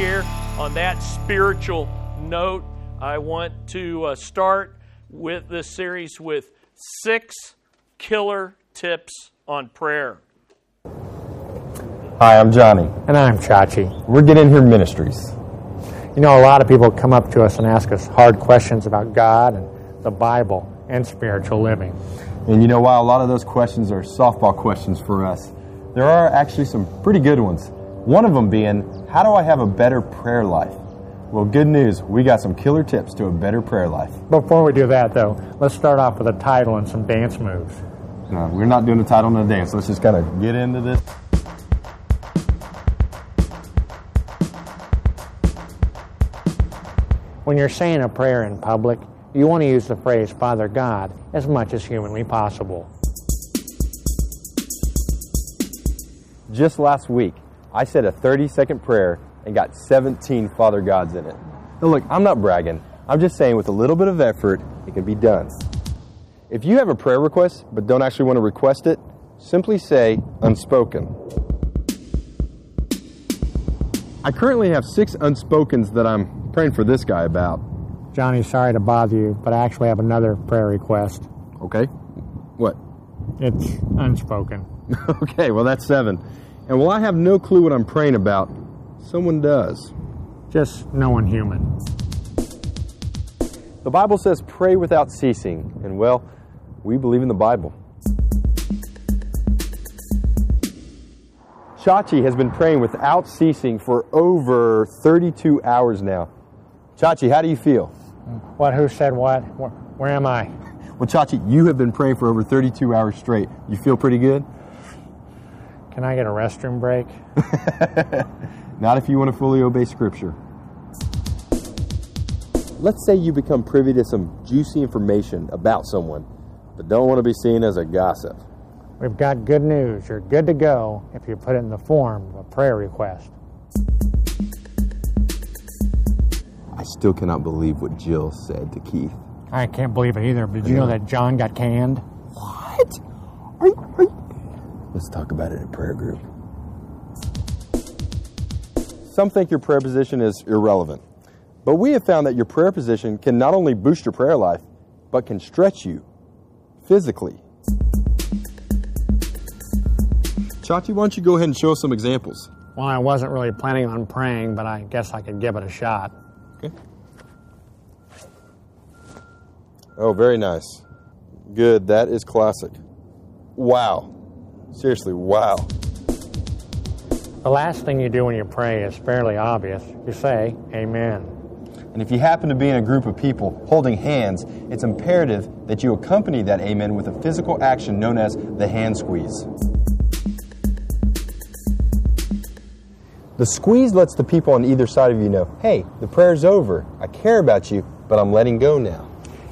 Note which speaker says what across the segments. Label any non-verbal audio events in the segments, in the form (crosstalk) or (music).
Speaker 1: here on that spiritual note, I want to uh, start with this series with six killer tips on prayer.
Speaker 2: Hi, I'm Johnny.
Speaker 3: And I'm Chachi.
Speaker 2: We're Get In Here Ministries.
Speaker 3: You know, a lot of people come up to us and ask us hard questions about God and the Bible and spiritual living.
Speaker 2: And you know, while a lot of those questions are softball questions for us, there are actually some pretty good ones. One of them being, how do I have a better prayer life? Well, good news, we got some killer tips to a better prayer life.
Speaker 3: Before we do that, though, let's start off with a title and some dance moves.
Speaker 2: No, we're not doing a title and a dance. Let's just kind of get into this.
Speaker 3: When you're saying a prayer in public, you want to use the phrase Father God as much as humanly possible.
Speaker 2: Just last week, I said a 30 second prayer and got 17 Father Gods in it. Now, look, I'm not bragging. I'm just saying with a little bit of effort, it can be done. If you have a prayer request but don't actually want to request it, simply say unspoken. I currently have six unspokens that I'm praying for this guy about.
Speaker 3: Johnny, sorry to bother you, but I actually have another prayer request.
Speaker 2: Okay? What?
Speaker 3: It's unspoken. (laughs)
Speaker 2: okay, well, that's seven. And while I have no clue what I'm praying about, someone does.
Speaker 3: Just no one human.
Speaker 2: The Bible says pray without ceasing, and well, we believe in the Bible. Chachi has been praying without ceasing for over 32 hours now. Chachi, how do you feel?
Speaker 3: What? Who said what? Where, where am I?
Speaker 2: Well, Chachi, you have been praying for over 32 hours straight. You feel pretty good?
Speaker 3: Can I get a restroom break? (laughs)
Speaker 2: Not if you want to fully obey Scripture. Let's say you become privy to some juicy information about someone, but don't want to be seen as a gossip.
Speaker 3: We've got good news. You're good to go if you put it in the form of a prayer request.
Speaker 2: I still cannot believe what Jill said to Keith.
Speaker 3: I can't believe it either. Did you know that John got canned?
Speaker 2: What? Are you, are you... Let's talk about it in prayer group. Some think your prayer position is irrelevant, but we have found that your prayer position can not only boost your prayer life, but can stretch you physically. Chachi, why don't you go ahead and show us some examples?
Speaker 3: Well, I wasn't really planning on praying, but I guess I could give it a shot.
Speaker 2: Okay. Oh, very nice. Good. That is classic. Wow. Seriously, wow.
Speaker 3: The last thing you do when you pray is fairly obvious. You say, Amen.
Speaker 2: And if you happen to be in a group of people holding hands, it's imperative that you accompany that amen with a physical action known as the hand squeeze. The squeeze lets the people on either side of you know, hey, the prayer's over. I care about you, but I'm letting go now.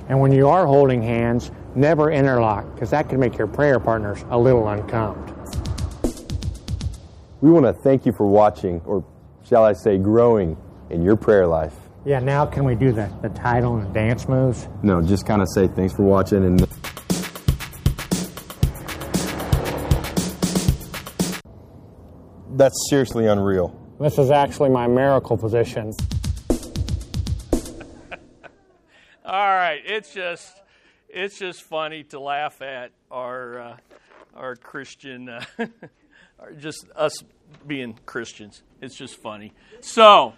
Speaker 3: And when you are holding hands, never interlock, because that can make your prayer partners a little uncomfortable.
Speaker 2: We want to thank you for watching, or shall I say, growing in your prayer life.
Speaker 3: Yeah, now can we do the, the title and the dance moves?
Speaker 2: No, just kind of say thanks for watching and. That's seriously unreal.
Speaker 3: This is actually my miracle position. (laughs)
Speaker 1: All right, it's just it's just funny to laugh at our uh, our Christian, uh, (laughs) just us being Christians. It's just funny. So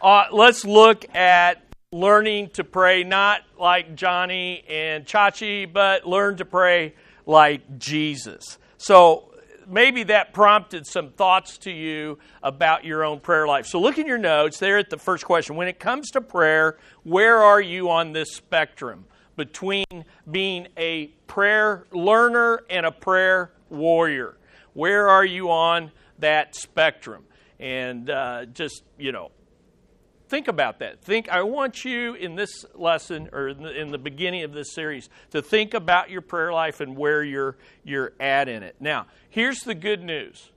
Speaker 1: uh, let's look at learning to pray not like Johnny and Chachi, but learn to pray like Jesus. So maybe that prompted some thoughts to you about your own prayer life. So look in your notes there at the first question. When it comes to prayer, where are you on this spectrum between being a prayer learner and a prayer warrior? Where are you on that spectrum? And uh, just, you know, think about that. Think. I want you in this lesson or in the, in the, beginning of this series to think about your prayer life and where you're you're at in it. Now, here's the good news.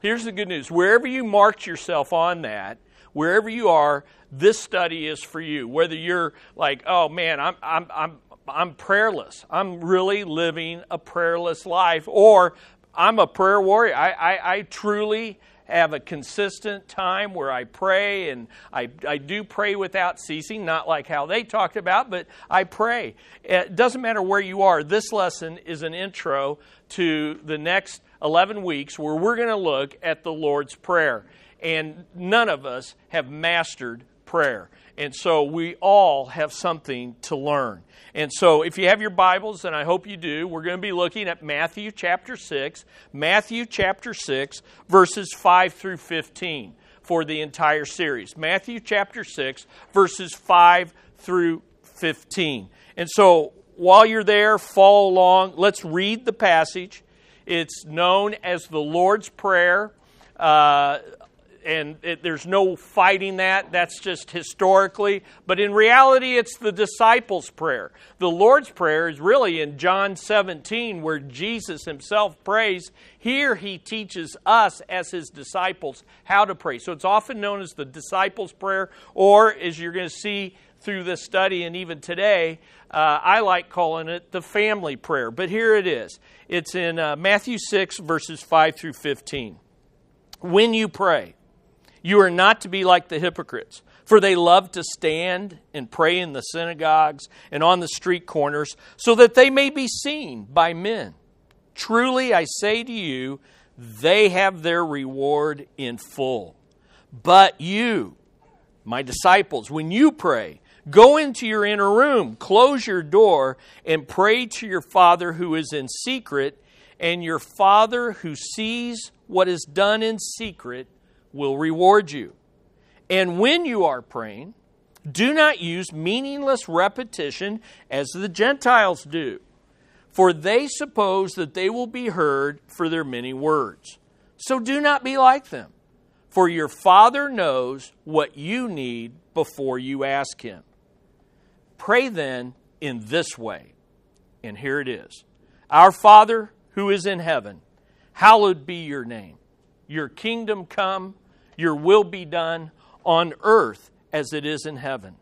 Speaker 1: Here's the good news. Wherever you marked yourself on that, wherever you are, this study is for you. Whether you're like, oh man, I'm I'm I'm I'm prayerless. I'm really living a prayerless life, or I'm a prayer warrior. I, I, I truly have a consistent time where I pray, and I, I do pray without ceasing, not like how they talked about, but I pray. It doesn't matter where you are. This lesson is an intro to the next 11 weeks where we're going to look at the Lord's Prayer. And none of us have mastered prayer. And so we all have something to learn. And so if you have your Bibles, and I hope you do, we're going to be looking at Matthew chapter 6, Matthew chapter 6, verses 5 through 15 for the entire series. Matthew chapter 6, verses 5 through 15. And so while you're there, follow along. Let's read the passage. It's known as the Lord's Prayer. Uh, and it, there's no fighting that. That's just historically. But in reality, it's the disciples' prayer. The Lord's Prayer is really in John 17, where Jesus himself prays. Here, he teaches us as his disciples how to pray. So it's often known as the disciples' prayer, or as you're going to see through this study and even today, uh, I like calling it the family prayer. But here it is it's in uh, Matthew 6, verses 5 through 15. When you pray, you are not to be like the hypocrites, for they love to stand and pray in the synagogues and on the street corners, so that they may be seen by men. Truly, I say to you, they have their reward in full. But you, my disciples, when you pray, go into your inner room, close your door, and pray to your Father who is in secret, and your Father who sees what is done in secret will reward you. And when you are praying, do not use meaningless repetition as the Gentiles do, for they suppose that they will be heard for their many words. So do not be like them, for your Father knows what you need before you ask Him. Pray then in this way, and here it is Our Father who is in heaven, hallowed be your name. Your kingdom come your will be done on earth as it is in heaven.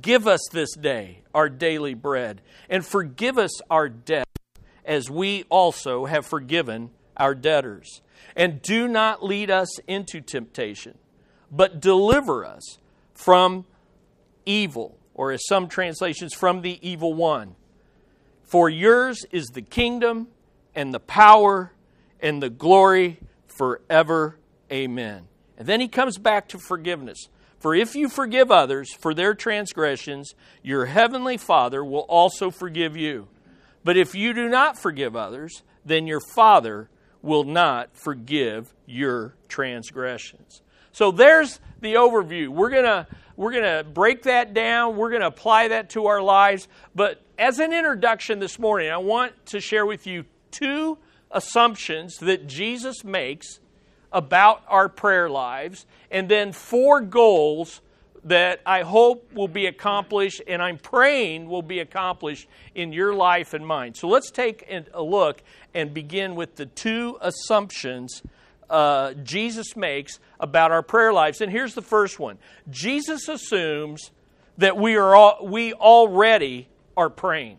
Speaker 1: Give us this day our daily bread, and forgive us our debt as we also have forgiven our debtors. And do not lead us into temptation, but deliver us from evil, or as some translations, from the evil one. For yours is the kingdom and the power and the glory forever. Amen. And then he comes back to forgiveness. For if you forgive others for their transgressions, your heavenly Father will also forgive you. But if you do not forgive others, then your Father will not forgive your transgressions. So there's the overview. We're going to we're going to break that down. We're going to apply that to our lives. But as an introduction this morning, I want to share with you two assumptions that Jesus makes about our prayer lives, and then four goals that I hope will be accomplished and I'm praying will be accomplished in your life and mine. So let's take a look and begin with the two assumptions uh, Jesus makes about our prayer lives. And here's the first one Jesus assumes that we, are all, we already are praying.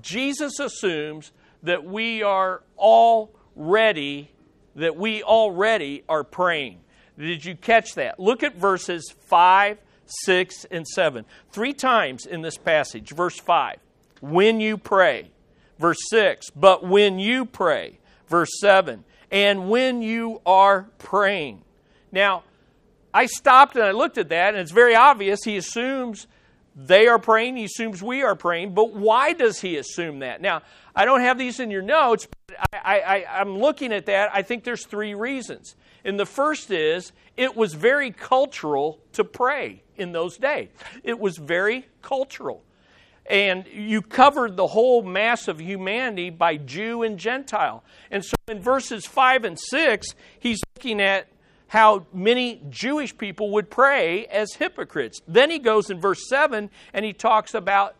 Speaker 1: Jesus assumes that we are already that we already are praying. Did you catch that? Look at verses 5, 6, and 7. Three times in this passage. Verse 5, when you pray. Verse 6, but when you pray. Verse 7, and when you are praying. Now, I stopped and I looked at that, and it's very obvious. He assumes they are praying, he assumes we are praying, but why does he assume that? Now, I don't have these in your notes, but I, I, I'm looking at that. I think there's three reasons. And the first is it was very cultural to pray in those days. It was very cultural. And you covered the whole mass of humanity by Jew and Gentile. And so in verses 5 and 6, he's looking at how many Jewish people would pray as hypocrites. Then he goes in verse 7 and he talks about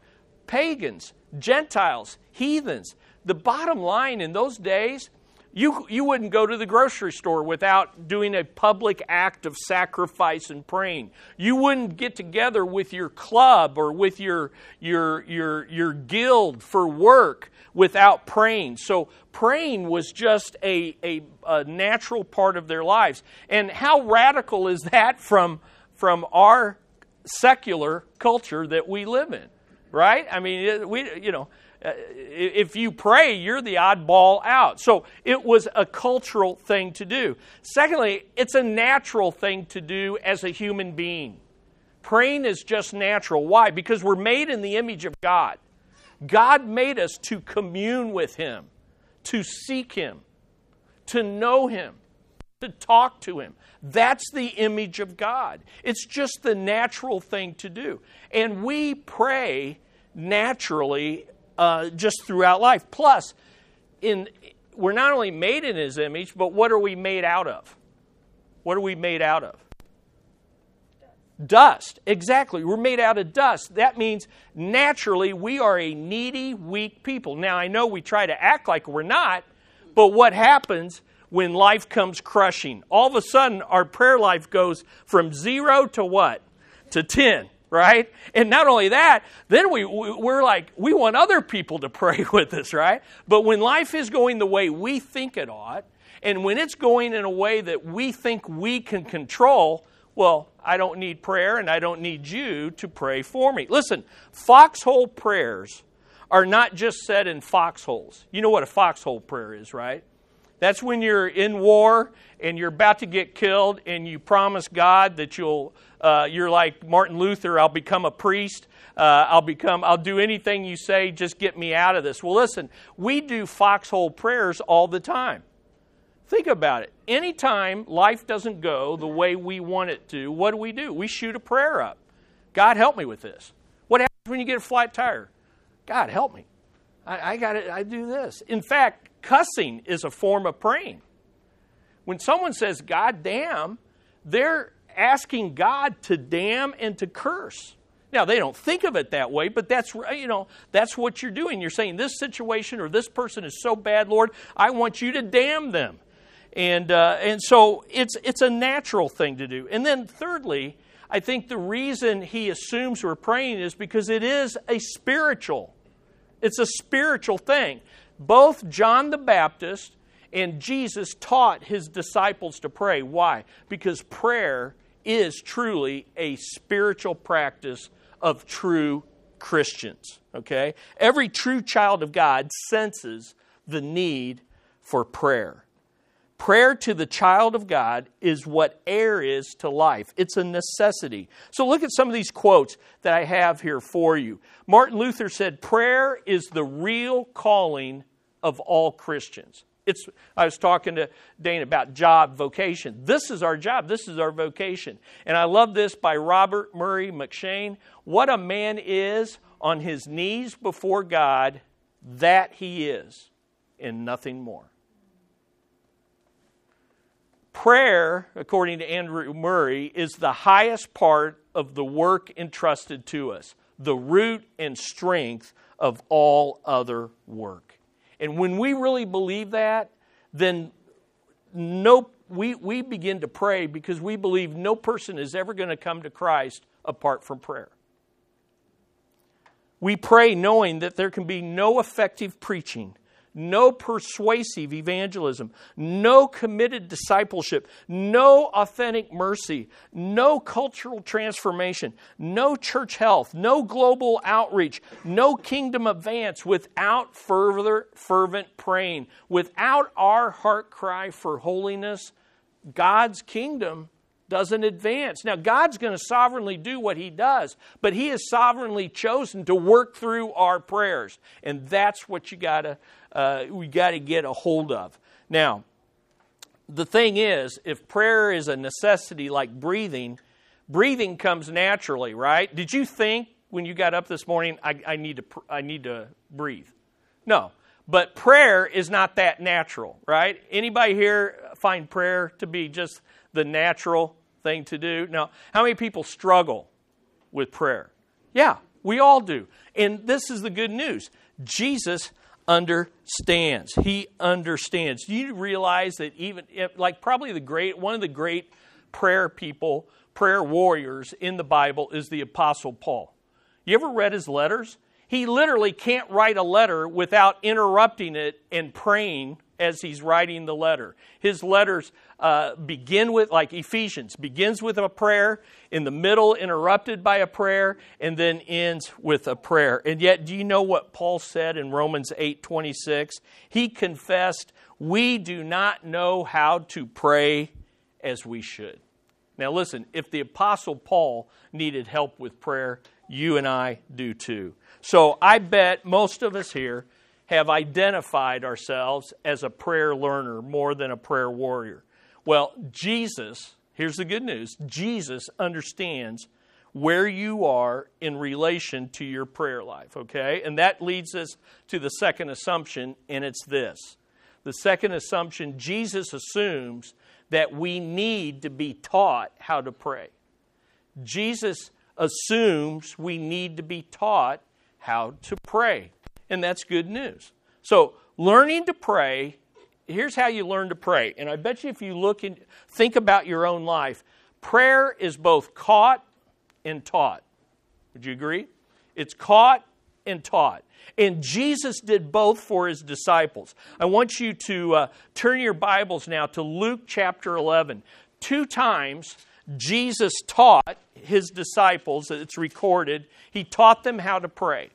Speaker 1: pagans, Gentiles, heathens. The bottom line in those days, You, you wouldn't go to the grocery store without doing a public act of sacrifice and praying. You wouldn't get together with your club or with your, your, your, your guild for work without praying. So praying was just a, a, a natural part of their lives. And how radical is that from, from our secular culture that we live in? Right? I mean, we, you know, uh, if you pray, you're the oddball out. So it was a cultural thing to do. Secondly, it's a natural thing to do as a human being. Praying is just natural. Why? Because we're made in the image of God. God made us to commune with Him, to seek Him, to know Him, to talk to Him. That's the image of God. It's just the natural thing to do. And we pray naturally uh, just throughout life. Plus, in, we're not only made in His image, but what are we made out of? What are we made out of? Dust. Exactly. We're made out of dust. That means naturally we are a needy, weak people. Now, I know we try to act like we're not, but what happens when life comes crushing? All of a sudden, our prayer life goes from zero to what? To 10 right? And not only that, then we, we're like, we want other people to (laughs) pray with us, right? But when life is going the way we think it ought, and when it's going in a way that we think we can control, well, I don't need prayer and I don't need you to pray for me. Listen, foxhole prayers are not just said in foxholes. You know what a foxhole prayer is, right? That's when you're in war and you're about to get killed and you promise God that you'll uh, you're like Martin Luther, I'll become a priest. Uh, I'll become, I'll do anything you say, just get me out of this. Well, listen, we do foxhole prayers all the time. Think about it. Anytime life doesn't go the way we want it to, what do we do? We shoot a prayer up. God, help me with this. What happens when you get a flat tire? God, help me. I, I got it. I do this. In fact, cussing is a form of praying. When someone says, God damn, they're asking God to damn and to curse. Now they don't think of it that way, but that's you know that's what you're doing. You're saying this situation or this person is so bad, Lord, I want you to damn them, and uh, and so it's it's a natural thing to do. And then thirdly, I think the reason he assumes we're praying is because it is a spiritual, it's a spiritual thing. Both John the Baptist and Jesus taught his disciples to pray. Why? Because prayer is truly a spiritual practice of true Christians. Okay? Every true child of God senses the need for prayer. Prayer to the child of God is what air is to life. It's a necessity. So look at some of these quotes that I have here for you. Martin Luther said, Prayer is the real calling of all Christians. It's, I was talking to Dane about job vocation. This is our job. This is our vocation. And I love this by Robert Murray M'Cheyne. What a man is on his knees before God, that he is, and nothing more. Prayer, according to Andrew Murray, is the highest part of the work entrusted to us, the root and strength of all other work. And when we really believe that, then no, we, we begin to pray because we believe no person is ever going to come to Christ apart from prayer. We pray knowing that there can be no effective preaching no persuasive evangelism, no committed discipleship, no authentic mercy, no cultural transformation, no church health, no global outreach, no kingdom advance without further fervent praying, without our heart cry for holiness. God's kingdom doesn't advance. Now, God's going to sovereignly do what He does, but He has sovereignly chosen to work through our prayers. And that's what you got to uh, we got to get a hold of. Now, the thing is, if prayer is a necessity like breathing, breathing comes naturally, right? Did you think when you got up this morning, I, I need to I need to breathe? No, but prayer is not that natural, right? Anybody here find prayer to be just the natural thing to do? Now, how many people struggle with prayer? Yeah, we all do. And this is the good news. Jesus understands. He understands. Do you realize that even like probably the great one of the great prayer people, prayer warriors in the Bible is the apostle Paul. You ever read his letters? He literally can't write a letter without interrupting it and praying as he's writing the letter. His letters uh, begin with, like Ephesians, begins with a prayer, in the middle, interrupted by a prayer, and then ends with a prayer. And yet, do you know what Paul said in Romans 8 26? He confessed, We do not know how to pray as we should. Now, listen, if the Apostle Paul needed help with prayer, you and I do too. So I bet most of us here have identified ourselves as a prayer learner more than a prayer warrior. Well, Jesus, here's the good news Jesus understands where you are in relation to your prayer life, okay? And that leads us to the second assumption, and it's this. The second assumption Jesus assumes that we need to be taught how to pray. Jesus assumes we need to be taught how to pray. And that's good news. So, learning to pray, here's how you learn to pray. And I bet you if you look and think about your own life, prayer is both caught and taught. Would you agree? It's caught and taught. And Jesus did both for his disciples. I want you to uh, turn your Bibles now to Luke chapter 11. Two times, Jesus taught his disciples, it's recorded, he taught them how to pray.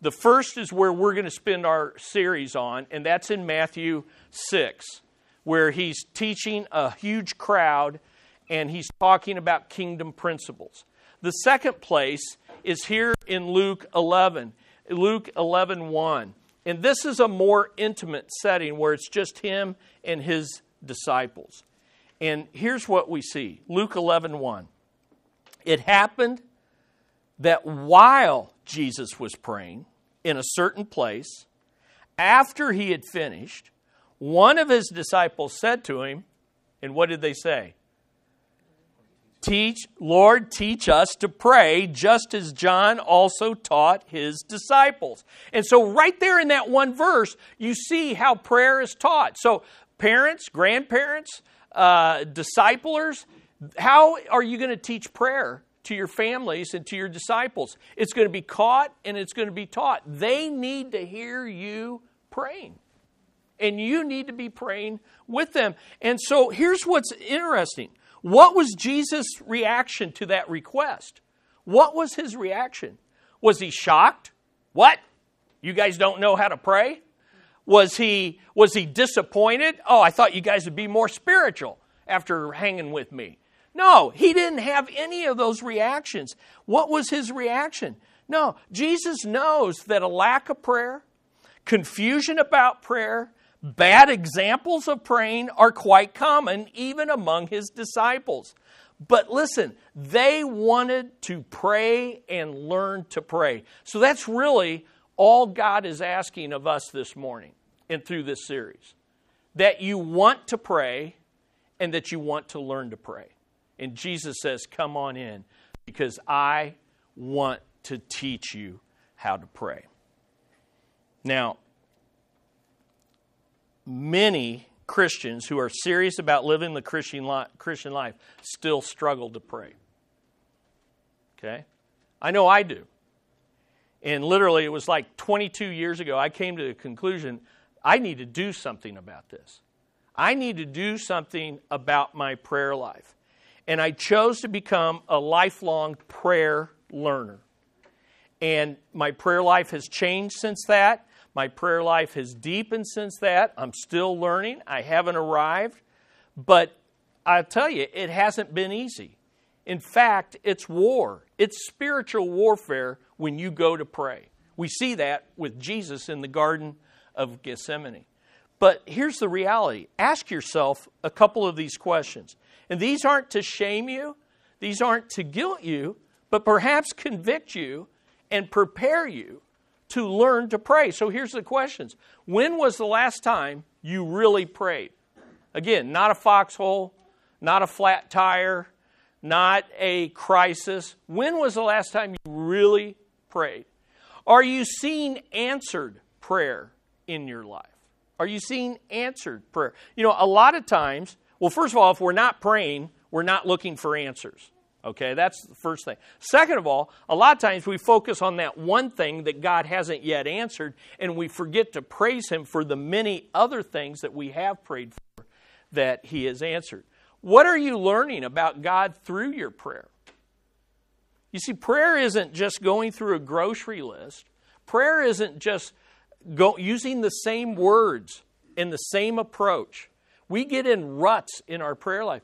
Speaker 1: The first is where we're going to spend our series on, and that's in Matthew 6, where he's teaching a huge crowd and he's talking about kingdom principles. The second place is here in Luke 11, Luke 11 1. And this is a more intimate setting where it's just him and his disciples. And here's what we see Luke 11 1. It happened that while Jesus was praying in a certain place, after he had finished, one of his disciples said to him, and what did they say? Teach, Lord, teach us to pray, just as John also taught his disciples. And so, right there in that one verse, you see how prayer is taught. So, parents, grandparents, uh, disciplers, how are you going to teach prayer to your families and to your disciples? It's going to be caught and it's going to be taught. They need to hear you praying. And you need to be praying with them. And so here's what's interesting. What was Jesus' reaction to that request? What was his reaction? Was he shocked? What? You guys don't know how to pray? Was he, was he disappointed? Oh, I thought you guys would be more spiritual after hanging with me. No, he didn't have any of those reactions. What was his reaction? No, Jesus knows that a lack of prayer, confusion about prayer, bad examples of praying are quite common even among his disciples. But listen, they wanted to pray and learn to pray. So that's really all God is asking of us this morning and through this series that you want to pray and that you want to learn to pray. And Jesus says, Come on in because I want to teach you how to pray. Now, many Christians who are serious about living the Christian life, Christian life still struggle to pray. Okay? I know I do. And literally, it was like 22 years ago, I came to the conclusion I need to do something about this. I need to do something about my prayer life. And I chose to become a lifelong prayer learner. And my prayer life has changed since that. My prayer life has deepened since that. I'm still learning. I haven't arrived. But I'll tell you, it hasn't been easy. In fact, it's war. It's spiritual warfare when you go to pray. We see that with Jesus in the Garden of Gethsemane. But here's the reality ask yourself a couple of these questions. And these aren't to shame you, these aren't to guilt you, but perhaps convict you and prepare you to learn to pray. So here's the questions When was the last time you really prayed? Again, not a foxhole, not a flat tire, not a crisis. When was the last time you really prayed? Are you seeing answered prayer in your life? Are you seeing answered prayer? You know, a lot of times, well, first of all, if we're not praying, we're not looking for answers. Okay, that's the first thing. Second of all, a lot of times we focus on that one thing that God hasn't yet answered, and we forget to praise Him for the many other things that we have prayed for that He has answered. What are you learning about God through your prayer? You see, prayer isn't just going through a grocery list, prayer isn't just go, using the same words and the same approach. We get in ruts in our prayer life.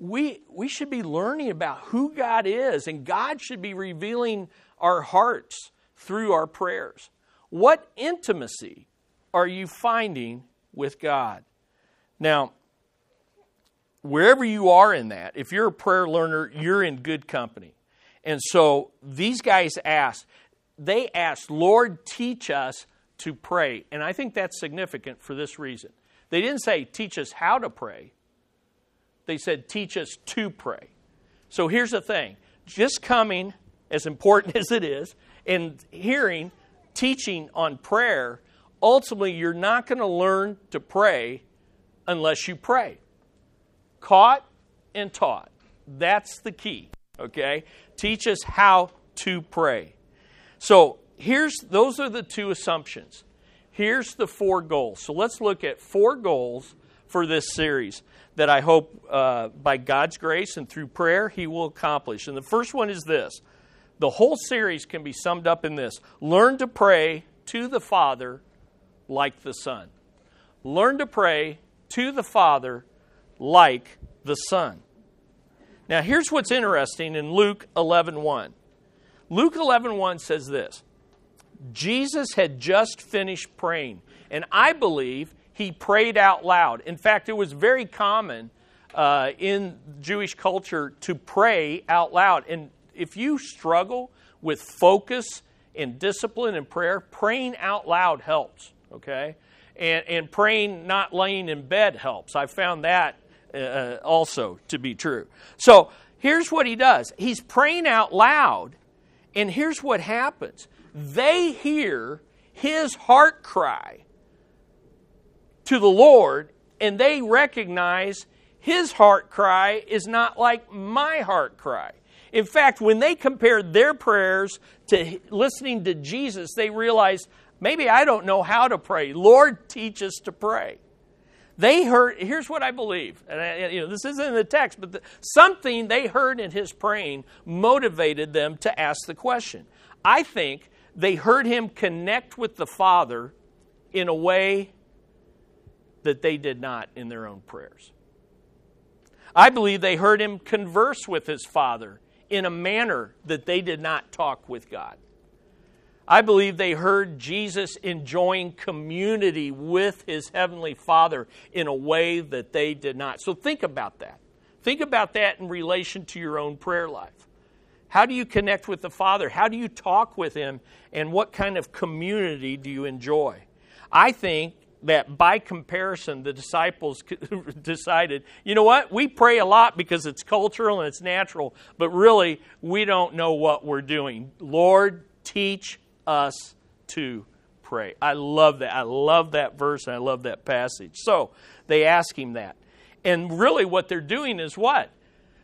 Speaker 1: We, we should be learning about who God is, and God should be revealing our hearts through our prayers. What intimacy are you finding with God? Now, wherever you are in that, if you're a prayer learner, you're in good company. And so these guys asked, they asked, Lord, teach us to pray. And I think that's significant for this reason. They didn't say, teach us how to pray, they said, teach us to pray. So here's the thing just coming, as important (laughs) as it is, and hearing teaching on prayer, ultimately you're not going to learn to pray unless you pray. Caught and taught. That's the key, okay? Teach us how to pray. So here's those are the two assumptions. Here's the four goals. So let's look at four goals for this series that I hope uh, by God's grace and through prayer He will accomplish. And the first one is this the whole series can be summed up in this learn to pray to the Father like the Son. Learn to pray to the Father like the Son. Now, here's what's interesting in Luke 11 1. Luke 11 1 says this Jesus had just finished praying, and I believe he prayed out loud. In fact, it was very common uh, in Jewish culture to pray out loud. And if you struggle with focus and discipline in prayer, praying out loud helps, okay? And, and praying not laying in bed helps. I found that uh, also to be true. So here's what he does he's praying out loud, and here's what happens they hear his heart cry to the Lord, and they recognize his heart cry is not like my heart cry. In fact, when they compared their prayers to listening to Jesus, they realized maybe I don't know how to pray. Lord, teach us to pray. They heard, here's what I believe, and I, you know, this isn't in the text, but the, something they heard in his praying motivated them to ask the question. I think they heard him connect with the Father in a way that they did not in their own prayers. I believe they heard him converse with his Father in a manner that they did not talk with God. I believe they heard Jesus enjoying community with his heavenly Father in a way that they did not. So think about that. Think about that in relation to your own prayer life. How do you connect with the Father? How do you talk with him? And what kind of community do you enjoy? I think that by comparison, the disciples (laughs) decided, you know what? We pray a lot because it's cultural and it's natural, but really, we don't know what we're doing. Lord, teach us to pray. I love that. I love that verse and I love that passage. So they ask him that. And really, what they're doing is what?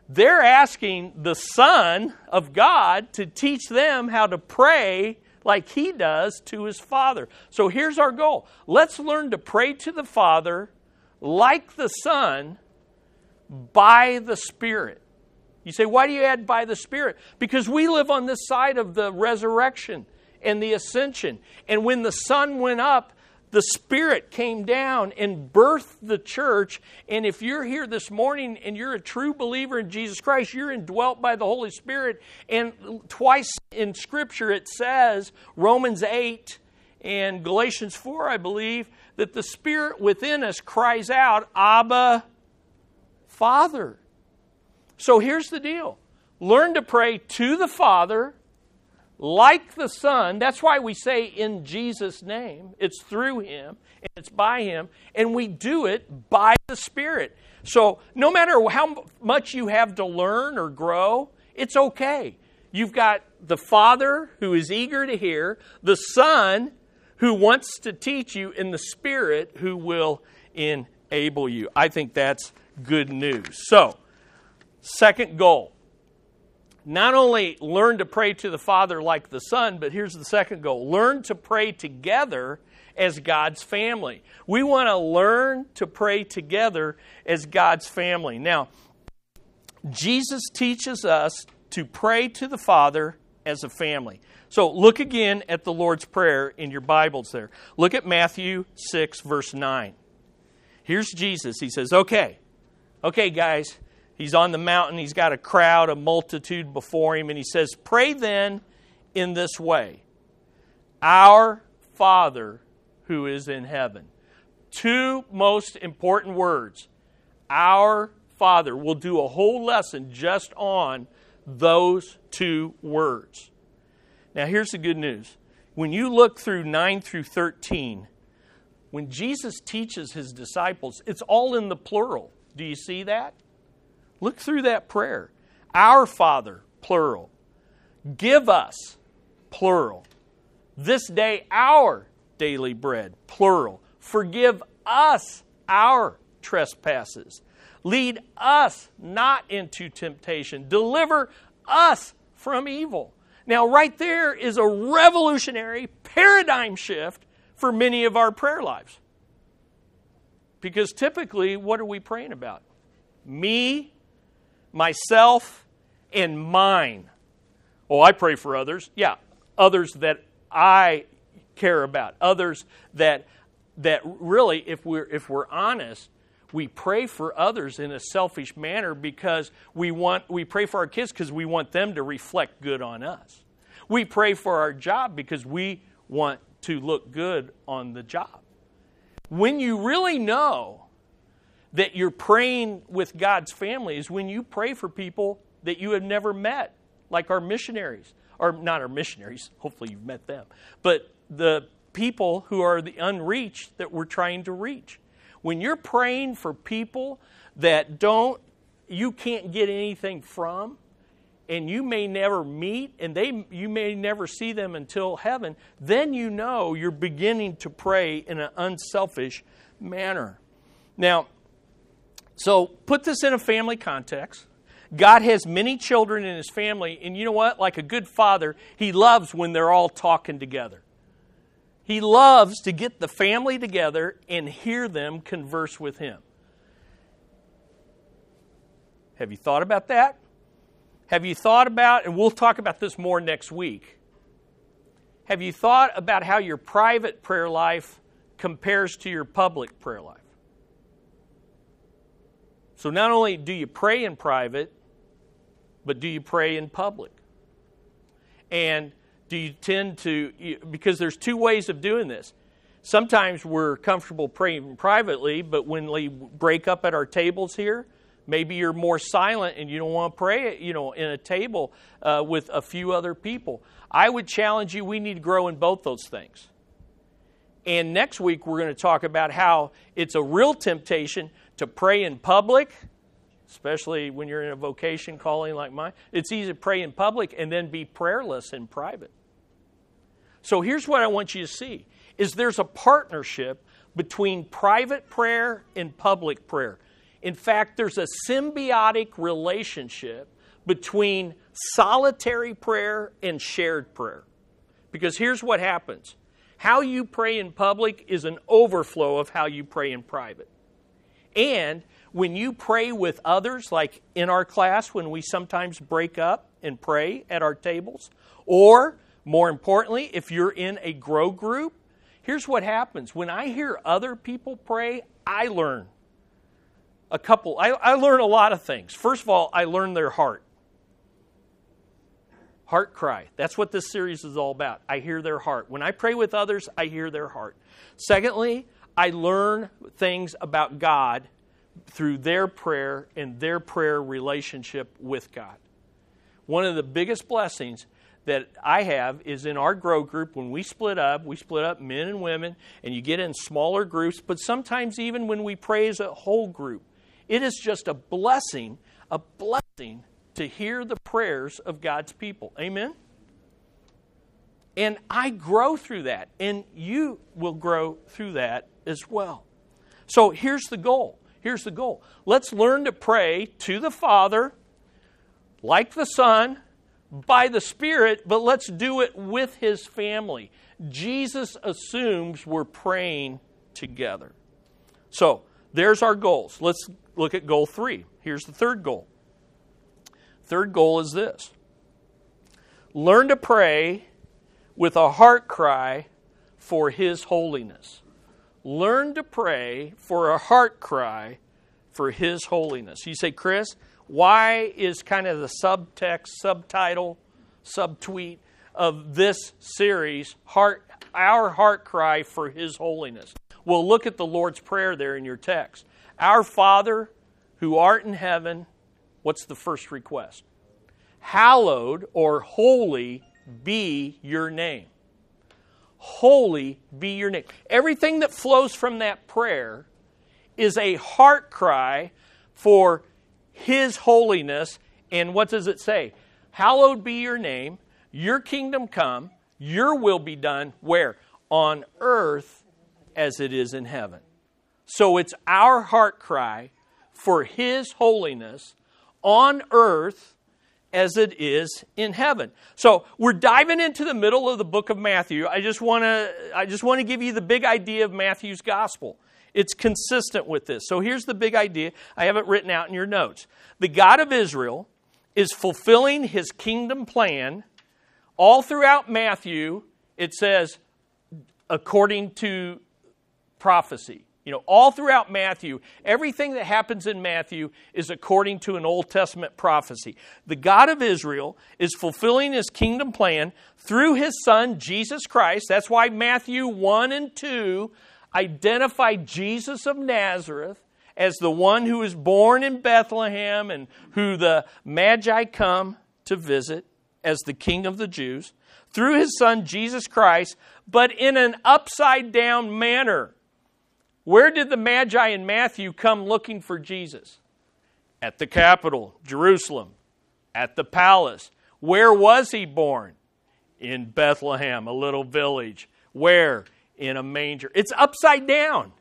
Speaker 1: They're asking the Son of God to teach them how to pray like he does to his Father. So here's our goal let's learn to pray to the Father like the Son by the Spirit. You say, why do you add by the Spirit? Because we live on this side of the resurrection and the ascension. And when the Son went up, the Spirit came down and birthed the church. And if you're here this morning and you're a true believer in Jesus Christ, you're indwelt by the Holy Spirit. And twice in Scripture it says, Romans 8 and Galatians 4, I believe, that the Spirit within us cries out, Abba, Father. So here's the deal learn to pray to the Father like the Son. That's why we say in Jesus' name. It's through Him and it's by Him, and we do it by the Spirit. So no matter how much you have to learn or grow, it's okay. You've got the Father who is eager to hear, the Son who wants to teach you, and the Spirit who will enable you. I think that's good news. So, second goal not only learn to pray to the Father like the Son, but here's the second goal learn to pray together as God's family. We want to learn to pray together as God's family. Now, Jesus teaches us to pray to the Father as a family. So look again at the Lord's Prayer in your Bibles there. Look at Matthew 6, verse 9. Here's Jesus. He says, Okay, okay, guys, He's on the mountain. He's got a crowd, a multitude before him. And he says, Pray then in this way Our Father who is in heaven. Two most important words. Our Father. We'll do a whole lesson just on those two words. Now, here's the good news. When you look through 9 through 13, when Jesus teaches his disciples, it's all in the plural. Do you see that? Look through that prayer. Our Father, plural. Give us, plural. This day, our daily bread, plural. Forgive us our trespasses. Lead us not into temptation. Deliver us from evil. Now, right there is a revolutionary paradigm shift for many of our prayer lives. Because typically, what are we praying about? Me, myself, and mine. Oh, I pray for others. Yeah, others that I care about, others that that really, if we're if we're honest, we pray for others in a selfish manner because we want we pray for our kids because we want them to reflect good on us. We pray for our job because we want to look good on the job. When you really know that you're praying with God's family is when you pray for people that you have never met, like our missionaries, or not our missionaries, hopefully you've met them, but the people who are the unreached that we're trying to reach. When you're praying for people that don't, you can't get anything from, and you may never meet and they you may never see them until heaven then you know you're beginning to pray in an unselfish manner now so put this in a family context. God has many children in his family, and you know what? Like a good father, he loves when they're all talking together. He loves to get the family together and hear them converse with him. Have you thought about that? Have you thought about, and we'll talk about this more next week, have you thought about how your private prayer life compares to your public prayer life? So not only do you pray in private, but do you pray in public? And do you tend to, because there's two ways of doing this. Sometimes we're comfortable praying privately, but when we break up at our tables here, maybe you're more silent and you don't want to pray, you know, in a table uh, with a few other people. I would challenge you, we need to grow in both those things. And next week, we're going to talk about how it's a real temptation to pray in public, especially when you're in a vocation calling like mine. It's easy to pray in public and then be prayerless in private. So here's what I want you to see is there's a partnership between private prayer and public prayer. In fact, there's a symbiotic relationship between solitary prayer and shared prayer. Because here's what happens how you pray in public is an overflow of how you pray in private. And when you pray with others, like in our class, when we sometimes break up and pray at our tables, or more importantly, if you're in a grow group, here's what happens. When I hear other people pray, I learn a couple, I, I learn a lot of things. First of all, I learn their heart. Heart cry. That's what this series is all about. I hear their heart. When I pray with others, I hear their heart. Secondly, I learn things about God through their prayer and their prayer relationship with God. One of the biggest blessings that I have is in our grow group when we split up, we split up men and women, and you get in smaller groups, but sometimes even when we pray as a whole group, it is just a blessing, a blessing to hear the prayers of God's people. Amen? And I grow through that, and you will grow through that as well. So here's the goal. Here's the goal. Let's learn to pray to the Father, like the Son, by the Spirit, but let's do it with His family. Jesus assumes we're praying together. So there's our goals. Let's look at goal three. Here's the third goal. Third goal is this learn to pray with a heart cry for His holiness. Learn to pray for a heart cry for His holiness. You say, Chris, why is kind of the subtext, subtitle, subtweet of this series heart, our heart cry for His holiness? Well, look at the Lord's Prayer there in your text. Our Father who art in heaven, what's the first request? Hallowed or holy be your name. Holy be your name. Everything that flows from that prayer is a heart cry for His holiness. And what does it say? Hallowed be your name, your kingdom come, your will be done. Where? On earth as it is in heaven. So it's our heart cry for His holiness on earth as it is in heaven. So we're diving into the middle of the book of Matthew. I just want to I just want to give you the big idea of Matthew's gospel. It's consistent with this. So here's the big idea. I have it written out in your notes. The God of Israel is fulfilling his kingdom plan all throughout Matthew. It says according to prophecy. You know, all throughout Matthew, everything that happens in Matthew is according to an Old Testament prophecy. The God of Israel is fulfilling his kingdom plan through his son, Jesus Christ. That's why Matthew 1 and 2 identify Jesus of Nazareth as the one who is born in Bethlehem and who the Magi come to visit as the King of the Jews. Through his son, Jesus Christ, but in an upside down manner. Where did the Magi in Matthew come looking for Jesus? At the capital, Jerusalem, at the palace. Where was he born? In Bethlehem, a little village. Where? In a manger. It's upside down.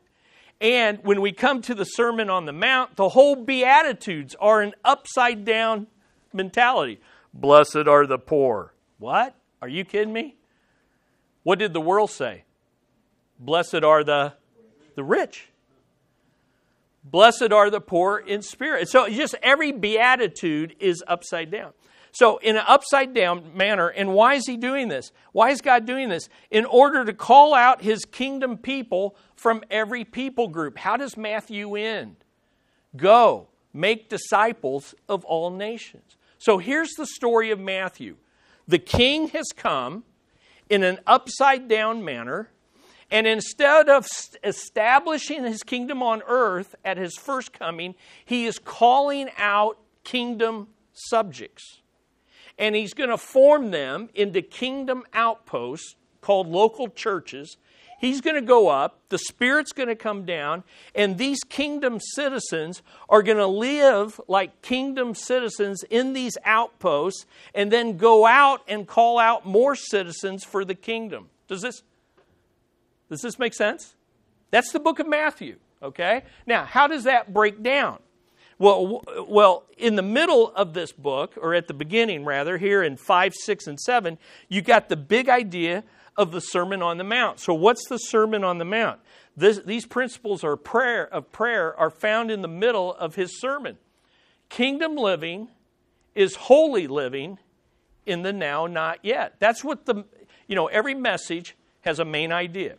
Speaker 1: And when we come to the Sermon on the Mount, the whole Beatitudes are an upside down mentality. Blessed are the poor. What? Are you kidding me? What did the world say? Blessed are the the rich. Blessed are the poor in spirit. So just every beatitude is upside down. So, in an upside down manner, and why is he doing this? Why is God doing this? In order to call out his kingdom people from every people group. How does Matthew end? Go, make disciples of all nations. So, here's the story of Matthew the king has come in an upside down manner and instead of establishing his kingdom on earth at his first coming, he is calling out kingdom subjects. And he's going to form them into kingdom outposts called local churches. He's going to go up, the Spirit's going to come down, and these kingdom citizens are going to live like kingdom citizens in these outposts and then go out and call out more citizens for the kingdom. Does this does this make sense? That's the book of Matthew, okay? Now, how does that break down? Well, well, in the middle of this book, or at the beginning rather, here in 5, 6, and 7, you got the big idea of the Sermon on the Mount. So, what's the Sermon on the Mount? This, these principles are prayer, of prayer are found in the middle of his sermon. Kingdom living is holy living in the now, not yet. That's what the, you know, every message has a main idea.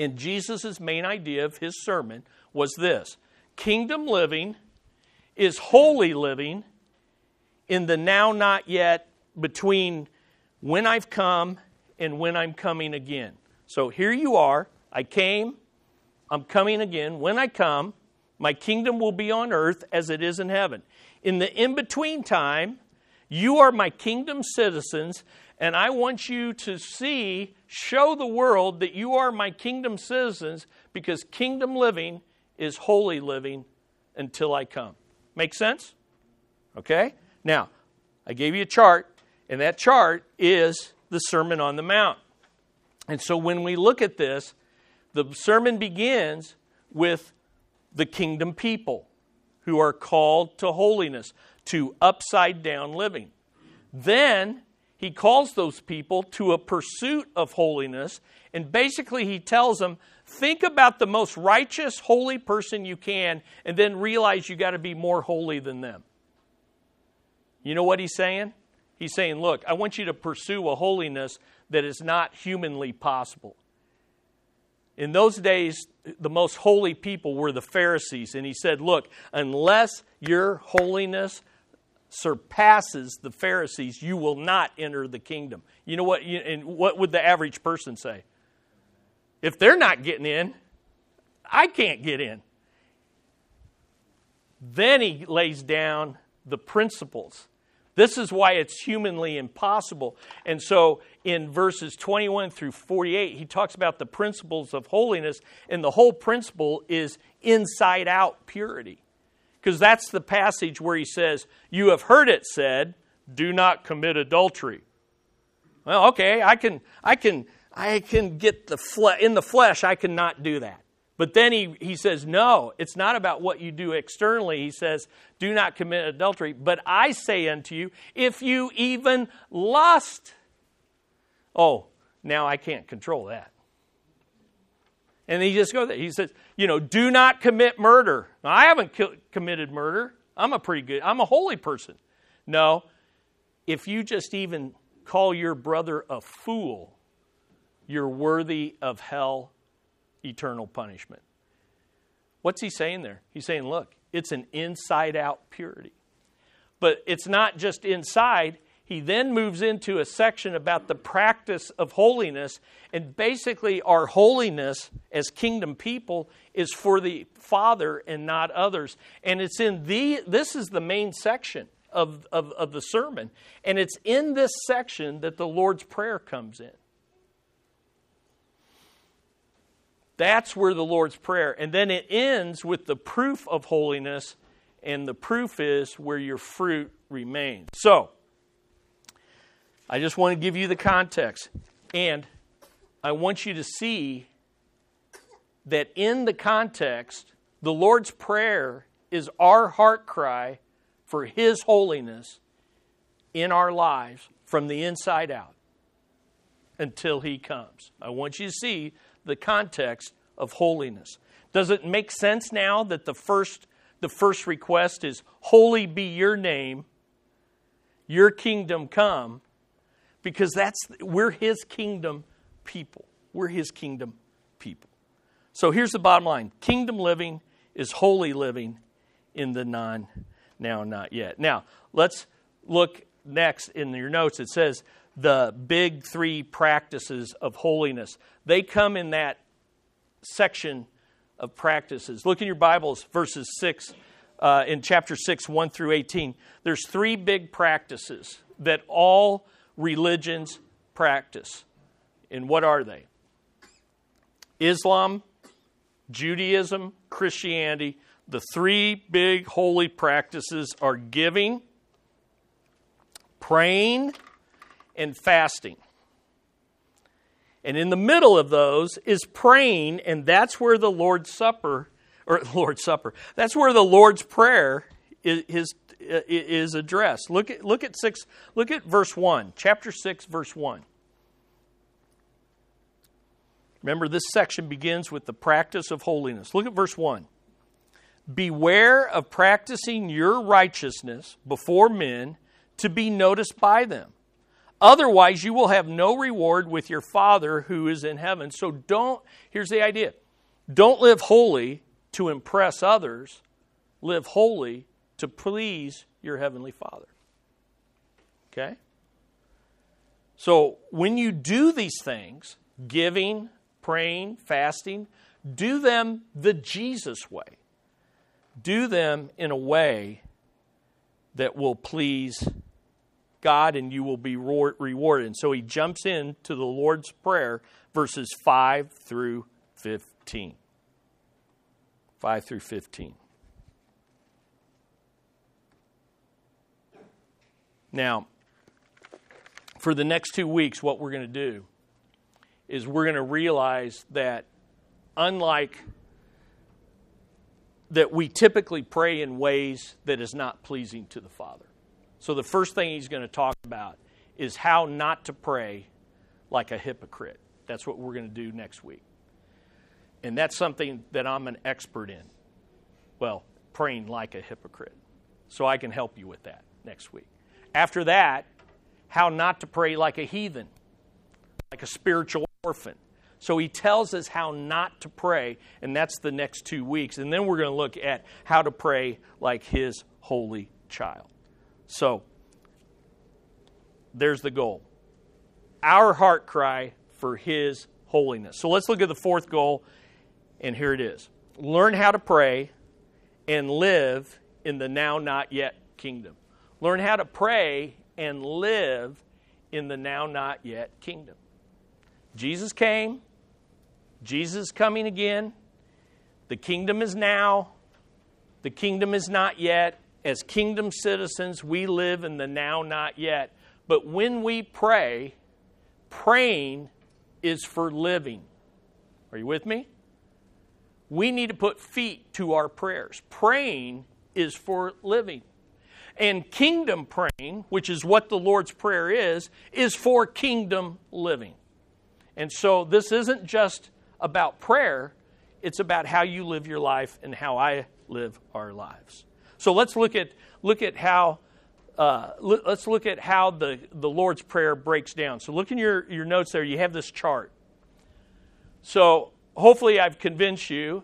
Speaker 1: And Jesus' main idea of his sermon was this Kingdom living is holy living in the now, not yet, between when I've come and when I'm coming again. So here you are. I came, I'm coming again. When I come, my kingdom will be on earth as it is in heaven. In the in between time, you are my kingdom citizens, and I want you to see show the world that you are my kingdom citizens because kingdom living is holy living until I come. Make sense? Okay? Now, I gave you a chart, and that chart is the Sermon on the Mount. And so when we look at this, the sermon begins with the kingdom people who are called to holiness, to upside down living. Then he calls those people to a pursuit of holiness, and basically he tells them think about the most righteous, holy person you can, and then realize you got to be more holy than them. You know what he's saying? He's saying, look, I want you to pursue a holiness that is not humanly possible. In those days, the most holy people were the Pharisees. And he said, Look, unless your holiness surpasses the Pharisees, you will not enter the kingdom. You know what? And what would the average person say? If they're not getting in, I can't get in. Then he lays down the principles this is why it's humanly impossible. And so in verses 21 through 48, he talks about the principles of holiness, and the whole principle is inside out purity. Because that's the passage where he says, You have heard it said, do not commit adultery. Well, okay, I can, I can, I can get the fle- in the flesh, I cannot do that. But then he, he says, No, it's not about what you do externally. He says, Do not commit adultery. But I say unto you, if you even lust, oh, now I can't control that. And he just goes there. He says, You know, do not commit murder. Now, I haven't ki- committed murder. I'm a pretty good, I'm a holy person. No, if you just even call your brother a fool, you're worthy of hell eternal punishment. What's he saying there? He's saying, look, it's an inside out purity. But it's not just inside. He then moves into a section about the practice of holiness. And basically, our holiness as kingdom people is for the Father and not others. And it's in the, this is the main section of, of, of the sermon. And it's in this section that the Lord's Prayer comes in. That's where the Lord's Prayer. And then it ends with the proof of holiness, and the proof is where your fruit remains. So, I just want to give you the context. And I want you to see that in the context, the Lord's Prayer is our heart cry for His holiness in our lives from the inside out until He comes. I want you to see the context of holiness. Does it make sense now that the first, the first request is, Holy be your name, your kingdom come? Because that's, we're his kingdom people. We're his kingdom people. So here's the bottom line kingdom living is holy living in the non now, not yet. Now, let's look next in your notes. It says, the big three practices of holiness. They come in that section of practices. Look in your Bibles, verses 6, uh, in chapter 6, 1 through 18. There's three big practices that all religions practice. And what are they? Islam, Judaism, Christianity. The three big holy practices are giving, praying, and fasting. And in the middle of those is praying, and that's where the Lord's Supper, or (laughs) Lord's Supper, that's where the Lord's Prayer is, is, addressed. Look at, look at six, look at verse 1, chapter 6, verse 1. Remember, this section begins with the practice of holiness. Look at verse 1. Beware of practicing your righteousness before men to be noticed by them. Otherwise, you will have no reward with your Father who is in heaven. So don't, here's the idea don't live holy to impress others, live holy to please your Heavenly Father. Okay? So when you do these things, giving, praying, fasting, do them the Jesus way. Do them in a way that will please God and you will be rewarded. And so he jumps into the Lord's Prayer, verses 5 through 15. 5 through 15. Now, for the next two weeks, what we're going to do is we're going to realize that unlike that we typically pray in ways that is not pleasing to the Father. So the first thing he's going to talk about is how not to pray like a hypocrite. That's what we're going to do next week. And that's something that I'm an expert in. Well, praying like a hypocrite. So I can help you with that next week. After that, how not to pray like a heathen, like a spiritual orphan. So he tells us how not to pray, and that's the next two weeks. And then we're going to look at how to pray like his holy child. So there's the goal. Our heart cry for his holiness. So let's look at the fourth goal, and here it is learn how to pray and live in the now not yet kingdom. Learn how to pray and live in the now not yet kingdom. Jesus came, Jesus coming again. The kingdom is now, the kingdom is not yet. As kingdom citizens, we live in the now not yet. But when we pray, praying is for living. Are you with me? We need to put feet to our prayers. Praying is for living. And kingdom praying, which is what the Lord's Prayer is, is for kingdom living. And so this isn't just about prayer, it's about how you live your life and how I live our lives. So let's look at look at how uh, let's look at how the, the Lord's Prayer breaks down. So look in your, your notes there, you have this chart. So hopefully I've convinced you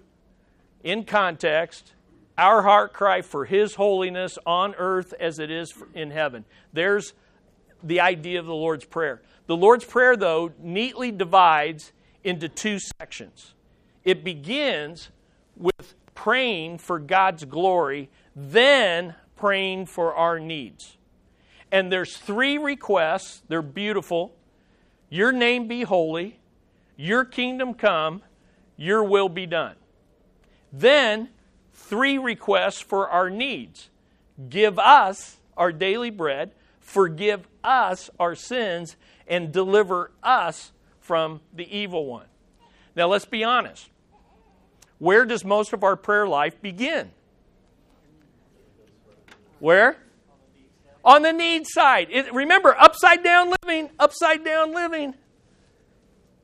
Speaker 1: in context our heart cry for His holiness on earth as it is in heaven. There's the idea of the Lord's Prayer. The Lord's Prayer, though, neatly divides into two sections. It begins with praying for God's glory, then praying for our needs. And there's three requests. They're beautiful. Your name be holy, your kingdom come, your will be done. Then three requests for our needs. Give us our daily bread, forgive us our sins, and deliver us from the evil one. Now, let's be honest. Where does most of our prayer life begin? Where? On the need side. It, remember, upside down living, upside down living.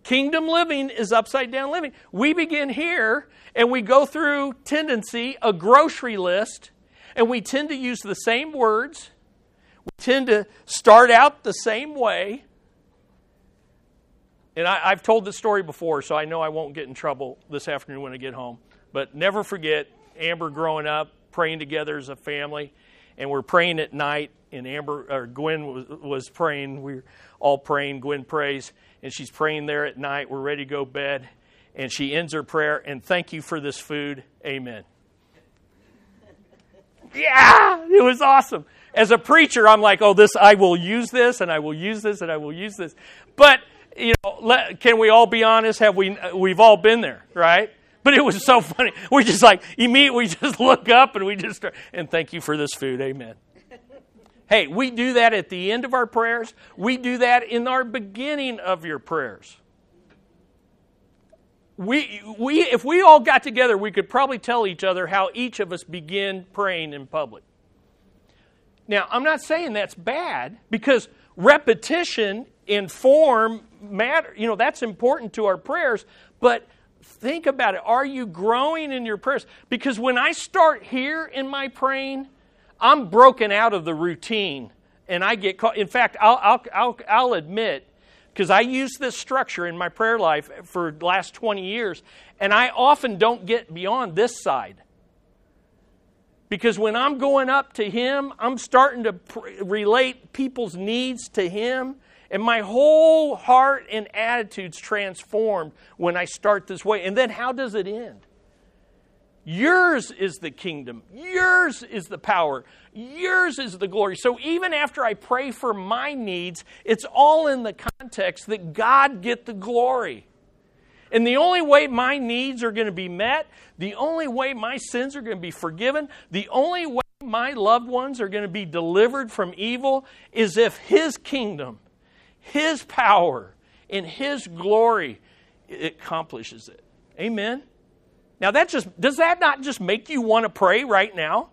Speaker 1: Kingdom living is upside down living. We begin here and we go through tendency, a grocery list, and we tend to use the same words. We tend to start out the same way. And I, have told this story before, so I know I won't get in trouble this afternoon when I get home. But never forget Amber growing up, praying together as a family, and we're praying at night. And Amber or Gwen was, was praying. We are all praying. Gwen prays, and she's praying there at night. We're ready to go bed, and she ends her prayer. And thank you for this food. Amen. Yeah, it was awesome. As a preacher, I'm like, oh, this I will use this, and I will use this, and I will use this. But you know, let, can we all be honest? Have we? We've all been there, right? But it was so funny. We just like immediately (laughs) we just look up and we just start, and thank you for this food, amen. Hey, we do that at the end of our prayers. We do that in our beginning of your prayers. We, we, if we all got together, we could probably tell each other how each of us begin praying in public. Now, I'm not saying that's bad because repetition in form matter, you know, that's important to our prayers, but think about it. Are you growing in your prayers? Because when I start here in my praying, I'm broken out of the routine and I get caught. In fact, I'll, I'll, I'll, I'll admit, because I use this structure in my prayer life for the last 20 years, and I often don't get beyond this side. Because when I'm going up to Him, I'm starting to pr- relate people's needs to Him and my whole heart and attitude's transformed when I start this way. And then how does it end? Yours is the kingdom. Yours is the power. Yours is the glory. So even after I pray for my needs, it's all in the context that God get the glory. And the only way my needs are going to be met, the only way my sins are going to be forgiven, the only way my loved ones are going to be delivered from evil is if His kingdom His power and His glory accomplishes it. Amen. Now that just does that not just make you want to pray right now?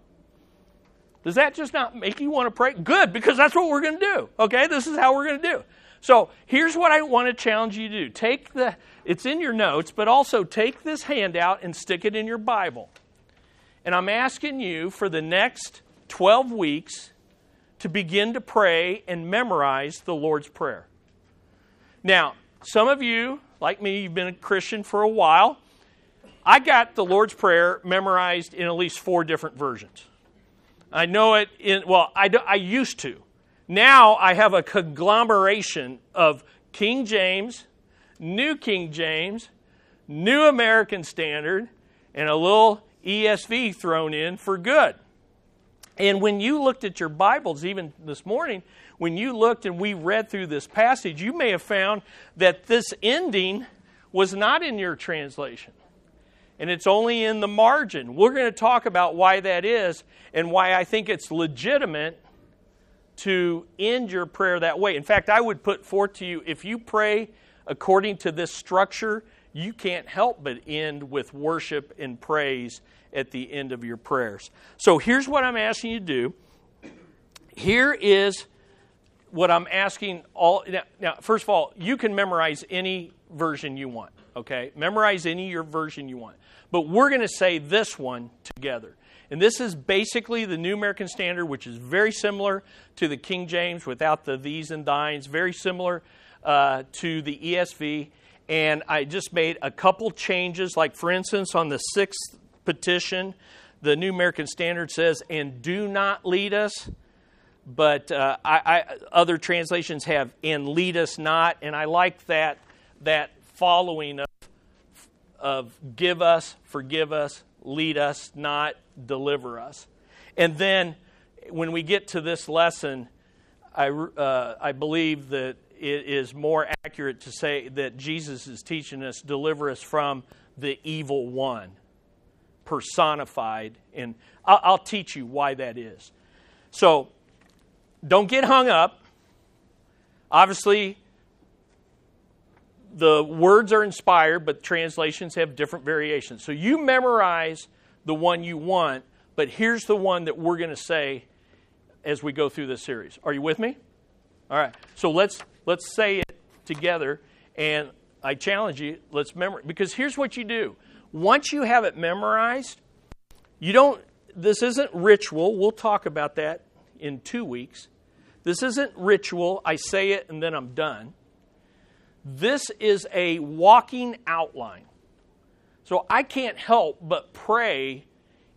Speaker 1: Does that just not make you want to pray? Good, because that's what we're going to do. Okay, this is how we're going to do. So here's what I want to challenge you to do. Take the it's in your notes, but also take this handout and stick it in your Bible. And I'm asking you for the next 12 weeks to begin to pray and memorize the Lord's Prayer. Now, some of you, like me, you've been a Christian for a while. I got the Lord's Prayer memorized in at least four different versions. I know it in, well, I, do, I used to. Now I have a conglomeration of King James, New King James, New American Standard, and a little ESV thrown in for good. And when you looked at your Bibles, even this morning, when you looked and we read through this passage, you may have found that this ending was not in your translation. And it's only in the margin. We're going to talk about why that is and why I think it's legitimate to end your prayer that way. In fact, I would put forth to you if you pray according to this structure, you can't help but end with worship and praise at the end of your prayers. So here's what I'm asking you to do. Here is what I'm asking all now, now, first of all, you can memorize any version you want, okay? Memorize any your version you want. But we're going to say this one together. And this is basically the New American Standard, which is very similar to the King James without the thees and thines, very similar uh, to the ESV. And I just made a couple changes, like for instance, on the sixth petition, the New American Standard says, and do not lead us. But uh, I, I, other translations have, and lead us not. And I like that, that following of, of give us, forgive us, lead us, not deliver us. And then when we get to this lesson, I, uh, I believe that it is more accurate to say that Jesus is teaching us, deliver us from the evil one, personified. And I'll, I'll teach you why that is. So don't get hung up. Obviously, the words are inspired, but translations have different variations. So you memorize the one you want, but here's the one that we're going to say as we go through this series. Are you with me? All right. So let's let's say it together and I challenge you, let's memorize because here's what you do. Once you have it memorized, you don't this isn't ritual. We'll talk about that in 2 weeks. This isn't ritual. I say it and then I'm done. This is a walking outline. So I can't help but pray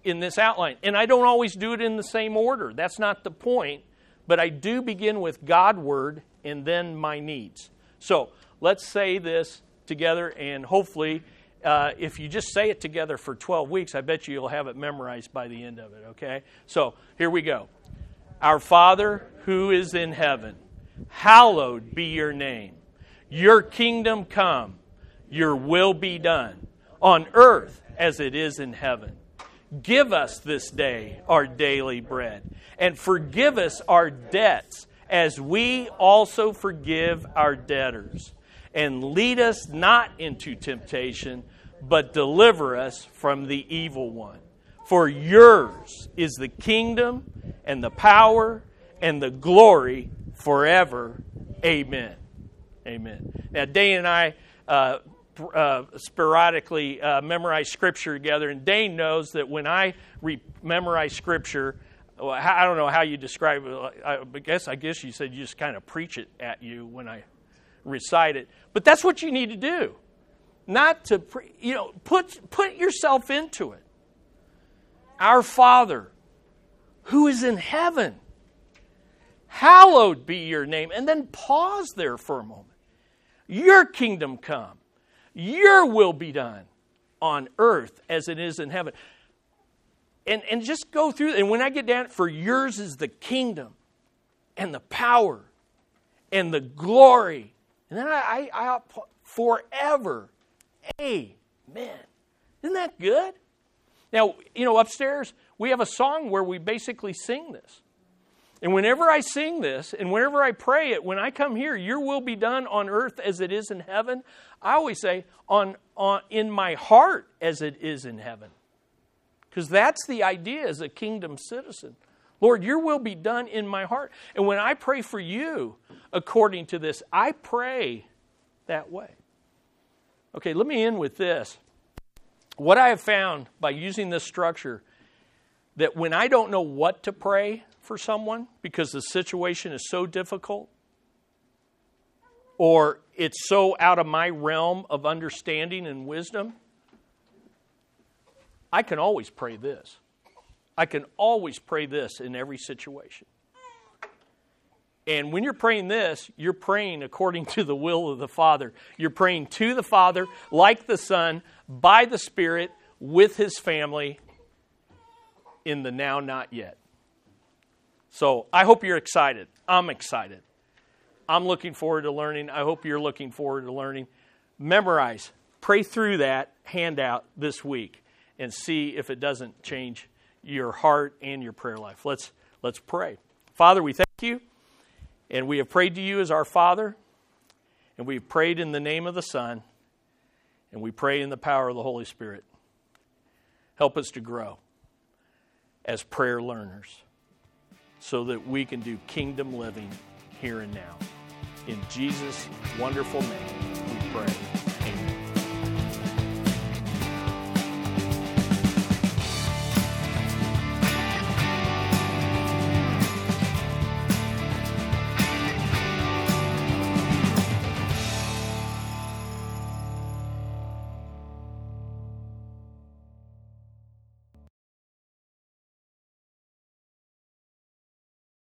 Speaker 1: in this outline. And I don't always do it in the same order. That's not the point. But I do begin with God word and then my needs. So let's say this together, and hopefully, uh, if you just say it together for 12 weeks, I bet you you'll have it memorized by the end of it, okay? So here we go. Our Father who is in heaven, hallowed be your name. Your kingdom come, your will be done, on earth as it is in heaven. Give us this day our daily bread, and forgive us our debts as we also forgive our debtors. And lead us not into temptation, but deliver us from the evil one. For yours is the kingdom, and the power, and the glory forever. Amen. Amen. Now, Dane and I uh, uh, sporadically uh, memorize Scripture together, and Dane knows that when I re- memorize Scripture, well, I don't know how you describe it. I guess I guess you said you just kind of preach it at you when I recite it. But that's what you need to do, not to pre- you know put put yourself into it. Our Father, who is in heaven, hallowed be your name, and then pause there for a moment. Your kingdom come. Your will be done on earth as it is in heaven. And, and just go through, and when I get down, for yours is the kingdom and the power and the glory. And then I, I, I forever. Amen. Isn't that good? Now, you know, upstairs, we have a song where we basically sing this. And whenever I sing this and whenever I pray it, when I come here, your will be done on earth as it is in heaven. I always say, on, on in my heart as it is in heaven. Because that's the idea as a kingdom citizen. Lord, your will be done in my heart. And when I pray for you according to this, I pray that way. Okay, let me end with this. What I have found by using this structure that when I don't know what to pray for someone because the situation is so difficult or it's so out of my realm of understanding and wisdom, I can always pray this. I can always pray this in every situation. And when you're praying this, you're praying according to the will of the Father. You're praying to the Father, like the Son, by the Spirit, with His family, in the now, not yet. So I hope you're excited. I'm excited. I'm looking forward to learning. I hope you're looking forward to learning. Memorize, pray through that handout this week and see if it doesn't change your heart and your prayer life. Let's let's pray. Father, we thank you and we have prayed to you as our Father and we've prayed in the name of the Son and we pray in the power of the Holy Spirit. Help us to grow as prayer learners so that we can do kingdom living here and now. In Jesus' wonderful name, we pray.